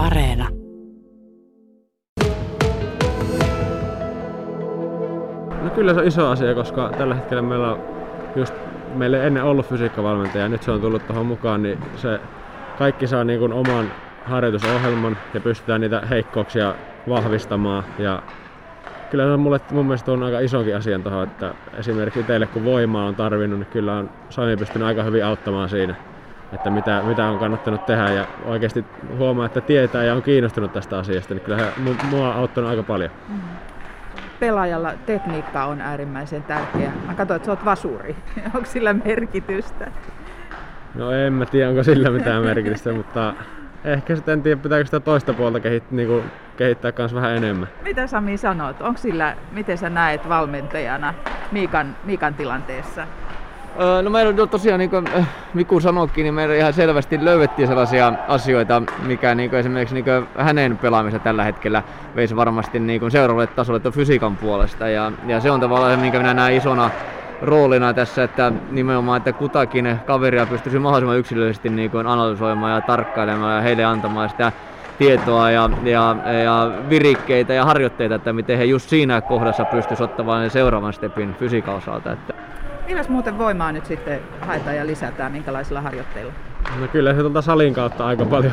Areena. No kyllä se on iso asia, koska tällä hetkellä meillä on just meillä ei ennen ollut fysiikkavalmentaja ja nyt se on tullut tuohon mukaan, niin se kaikki saa niin kuin oman harjoitusohjelman ja pystytään niitä heikkouksia vahvistamaan. Ja kyllä se on mulle mun mielestä on aika isokin asia tuohon, että esimerkiksi teille kun voimaa on tarvinnut, niin kyllä on Sami pystynyt aika hyvin auttamaan siinä, että mitä, mitä on kannattanut tehdä ja oikeasti huomaa, että tietää ja on kiinnostunut tästä asiasta, niin kyllä mua on auttanut aika paljon. Mm pelaajalla tekniikka on äärimmäisen tärkeä. Mä katsoin, että sä oot vasuri. Onko sillä merkitystä? No en mä tiedä, onko sillä mitään merkitystä, mutta ehkä sitten en tiedä, pitääkö sitä toista puolta kehittää, niin kuin, kehittää kans vähän enemmän. Mitä Sami sanot? Onko sillä, miten sä näet valmentajana Miikan, Miikan tilanteessa? No meillä on tosiaan, niin kuin äh, Miku sanoikin, niin meillä ihan selvästi löydettiin sellaisia asioita, mikä niin kuin esimerkiksi niin kuin hänen pelaamista tällä hetkellä veisi varmasti niin kuin seuraavalle tasolle tuon fysiikan puolesta. Ja, ja se on tavallaan se, minkä minä näen isona roolina tässä, että nimenomaan, että kutakin kaveria pystyisi mahdollisimman yksilöllisesti niin kuin analysoimaan ja tarkkailemaan ja heille antamaan sitä tietoa ja, ja, ja virikkeitä ja harjoitteita, että miten he just siinä kohdassa pystyisivät ottamaan seuraavan stepin fysiikan osalta. Että Milläs muuten voimaa nyt sitten haetaan ja lisätään, minkälaisilla harjoitteilla? No kyllä se tuolta salin kautta aika paljon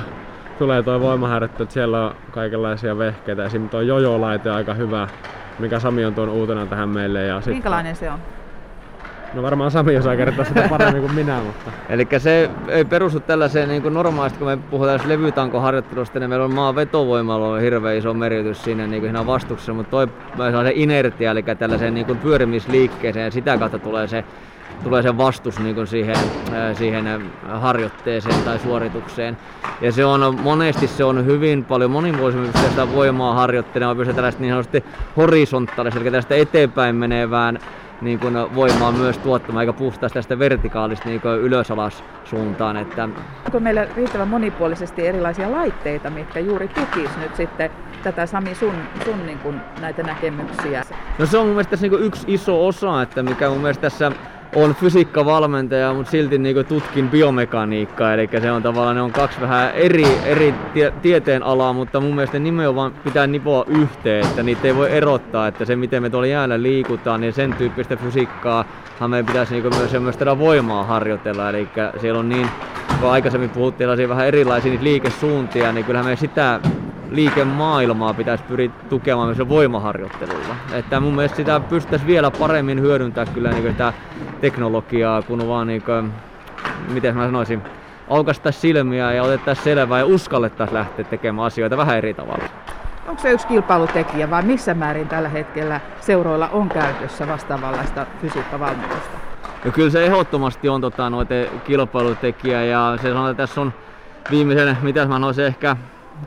tulee tuo voimaharjoittelu, että siellä on kaikenlaisia vehkeitä. Esimerkiksi tuo jojo-laite on aika hyvä, mikä Sami on tuon uutena tähän meille. Ja Minkälainen se on? No varmaan Sami osaa kertoa sitä paremmin kuin minä, mutta... Eli se ei perustu tällaiseen niin kuin normaalisti, kun me puhutaan levytankoharjoittelusta, niin meillä on maan vetovoimalla on hirveän iso merkitys siinä, niin kuin siinä vastuksessa, mutta toi on se inertia, eli tällaiseen niin kuin pyörimisliikkeeseen, ja sitä kautta tulee se tulee se vastus niin kuin siihen, siihen harjoitteeseen tai suoritukseen. Ja se on monesti se on hyvin paljon monimuotoisemmin sitä voimaa harjoittelemaan, pystyy tällaista niin sanotusti horisontaalista, eli tästä eteenpäin menevään niin kuin voimaa myös tuottamaan, eikä puhtaasti tästä vertikaalista niin ylös-alas suuntaan. Että... Onko meillä riittävän monipuolisesti erilaisia laitteita, mitkä juuri tukis nyt sitten tätä Sami sun, sun niin kuin näitä näkemyksiä? No se on mun mielestä tässä niin yksi iso osa, että mikä mun mielestä tässä on fysiikkavalmentaja, mutta silti niin tutkin biomekaniikkaa, eli se on tavallaan, ne on kaksi vähän eri, eri tie, tieteen alaa, mutta mun mielestä nimenomaan pitää nipoa yhteen, että niitä ei voi erottaa, että se miten me tuolla jäällä liikutaan, niin sen tyyppistä fysiikkaa meidän pitäisi niin myös, tätä voimaa harjoitella, eli siellä on niin, kun aikaisemmin puhuttiin vähän erilaisia niitä liikesuuntia, niin kyllähän me sitä liikemaailmaa pitäisi pyriä tukemaan myös voimaharjoittelulla. Että mun mielestä sitä pystyttäisiin vielä paremmin hyödyntää kyllä niin sitä teknologiaa, kun vaan niin kuin, miten mä sanoisin, aukastaisiin silmiä ja otettaisiin selvää ja uskallettaisiin lähteä tekemään asioita vähän eri tavalla. Onko se yksi kilpailutekijä vai missä määrin tällä hetkellä seuroilla on käytössä vastaavanlaista fysiikkavalmennusta? No kyllä se ehdottomasti on tota, noita kilpailutekijä ja se sanotaan, että tässä on viimeisen, mitä mä sanoisin, ehkä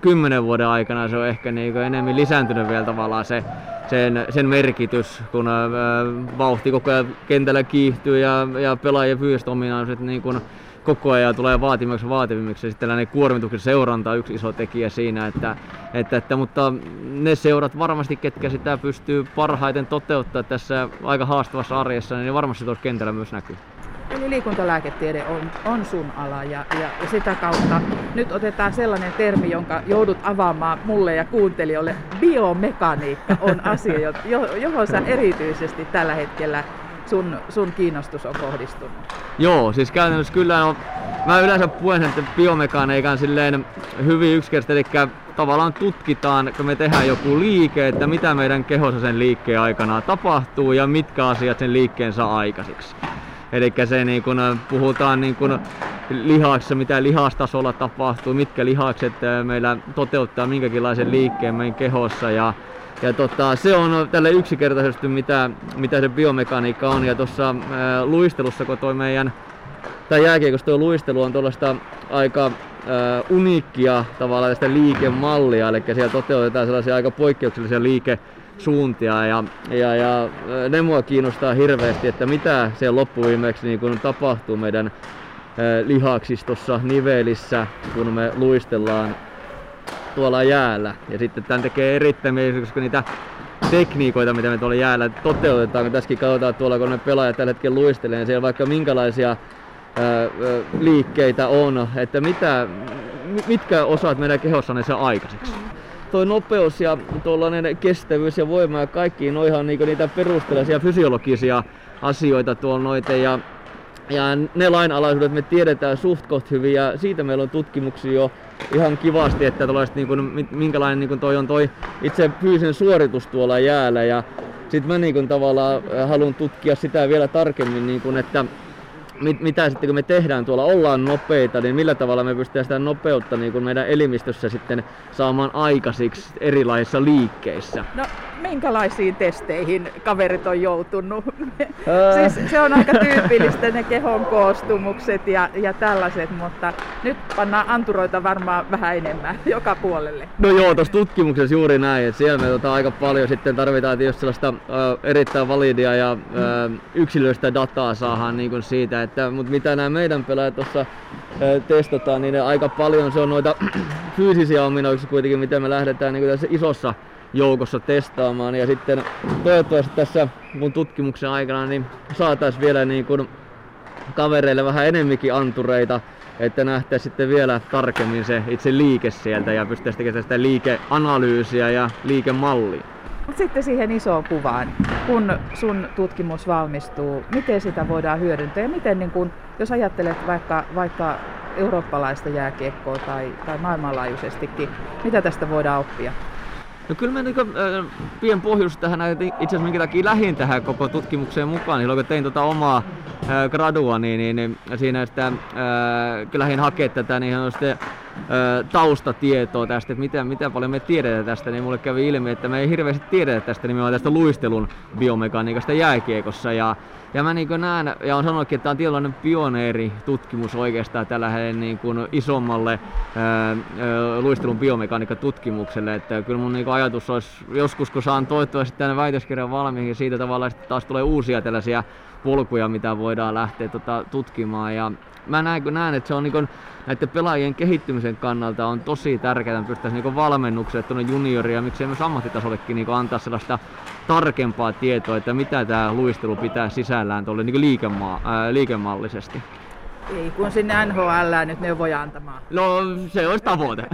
kymmenen vuoden aikana se on ehkä niin enemmän lisääntynyt vielä tavallaan se, sen, sen merkitys, kun ää, vauhti koko ajan kentällä kiihtyy ja, ja pelaajien fyysiset ominaisuudet niin kun koko ajan tulee vaatimaksi vaativimmiksi. Sitten tällainen kuormituksen seuranta on yksi iso tekijä siinä, että, että, että, mutta ne seurat varmasti, ketkä sitä pystyy parhaiten toteuttaa tässä aika haastavassa arjessa, niin varmasti tuossa kentällä myös näkyy. Eli liikuntalääketiede on, on sun ala ja, ja, sitä kautta nyt otetaan sellainen termi, jonka joudut avaamaan mulle ja kuuntelijoille. Biomekaniikka on asia, johon sä erityisesti tällä hetkellä sun, sun kiinnostus on kohdistunut. Joo, siis käytännössä kyllä on, mä yleensä puhun, että biomekaniikan silleen hyvin yksinkertaisesti, eli tavallaan tutkitaan, kun me tehdään joku liike, että mitä meidän kehossa sen liikkeen aikana tapahtuu ja mitkä asiat sen liikkeen saa aikaiseksi. Eli se niin kun puhutaan niin kun lihaksessa, mitä lihastasolla tapahtuu, mitkä lihakset meillä toteuttaa minkäkinlaisen liikkeen meidän kehossa ja ja tota, se on tälle yksinkertaisesti mitä, mitä se biomekaniikka on. Ja tuossa luistelussa, kun toi meidän, tai jääkiekossa tuo luistelu on tuollaista aika äh, uniikkia tavallaan tästä liikemallia, eli siellä toteutetaan sellaisia aika poikkeuksellisia liike, suuntia ja, ja, ja ne mua kiinnostaa hirveästi, että mitä se loppuviimeksi niin kun tapahtuu meidän lihaksistossa, nivelissä, kun me luistellaan tuolla jäällä. Ja sitten tämän tekee erittäin koska niitä tekniikoita, mitä me tuolla jäällä toteutetaan, kun tässäkin katsotaan tuolla, kun ne pelaajat tällä hetkellä luistelee, niin siellä vaikka minkälaisia liikkeitä on, että mitä, mitkä osat meidän kehossa ne saa aikaiseksi. Toi nopeus ja tuollainen kestävyys ja voima ja kaikki, no ihan niinku niitä perusteellisia fysiologisia asioita tuolla noita ja ja ne lainalaisuudet me tiedetään suht koht hyvin ja siitä meillä on tutkimuksia jo ihan kivasti, että niin kuin, minkälainen niin kuin toi on toi itse fyysinen suoritus tuolla jäällä. Ja sitten mä niin kuin, tavallaan haluan tutkia sitä vielä tarkemmin, niin kuin, että mit, mitä sitten kun me tehdään tuolla, ollaan nopeita, niin millä tavalla me pystytään sitä nopeutta niin kuin meidän elimistössä sitten saamaan aikaisiksi erilaisissa liikkeissä. No minkälaisiin testeihin kaverit on joutunut? siis se on aika tyypillistä ne kehon koostumukset ja, ja tällaiset, mutta nyt pannaan anturoita varmaan vähän enemmän joka puolelle. No joo, tuossa tutkimuksessa juuri näin, että siellä me tota aika paljon sitten tarvitaan tietysti sellaista äh, erittäin validia ja äh, yksilöistä dataa saadaan niin kuin siitä, että, mutta mitä nämä meidän pelaajat tuossa äh, testataan, niin aika paljon se on noita fyysisiä ominaisuuksia kuitenkin, mitä me lähdetään niin kuin tässä isossa joukossa testaamaan. Ja sitten toivottavasti tässä mun tutkimuksen aikana niin saataisiin vielä niin kuin kavereille vähän enemmikin antureita, että nähtäisiin sitten vielä tarkemmin se itse liike sieltä ja pystyttäisiin tekemään sitä liikeanalyysiä ja liikemallia. Sitten siihen isoon kuvaan, kun sun tutkimus valmistuu, miten sitä voidaan hyödyntää ja miten, niin kun, jos ajattelet vaikka, vaikka eurooppalaista jääkiekkoa tai, tai maailmanlaajuisestikin, mitä tästä voidaan oppia? No kyllä mä niinku, äh, pien pohjus tähän itse asiassa minkä takia lähin tähän koko tutkimukseen mukaan, niin kun tein tota omaa äh, gradua, niin, niin, niin siinä sitä, äh, kyllä lähin hakea tätä niin on sitten, taustatietoa tästä, että miten, miten paljon me tiedetään tästä, niin mulle kävi ilmi, että me ei hirveästi tiedetä tästä nimenomaan tästä luistelun biomekaniikasta jääkiekossa. Ja, ja mä niin näen, ja on sanonutkin, että tämä on tietynlainen pioneeri tutkimus oikeastaan tällä niin kuin isommalle ää, luistelun biomekaniikka-tutkimukselle. Että kyllä mun niin ajatus olisi joskus, kun saan toivottavasti tänne väitöskirjan valmiin, niin siitä tavallaan taas tulee uusia tällaisia polkuja, mitä voidaan lähteä tota, tutkimaan. Ja mä näen, näen, että se on niin näiden pelaajien kehittymisen kannalta on tosi tärkeää, että pystyttäisiin niin valmennukselle tuonne junioria ja miksei myös ammattitasollekin niin antaa sellaista tarkempaa tietoa, että mitä tämä luistelu pitää sisällään tuolle niin liikemaa, ää, liikemallisesti. Ei kun sinne NHL nyt neuvoja antamaan. No se olisi tavoite.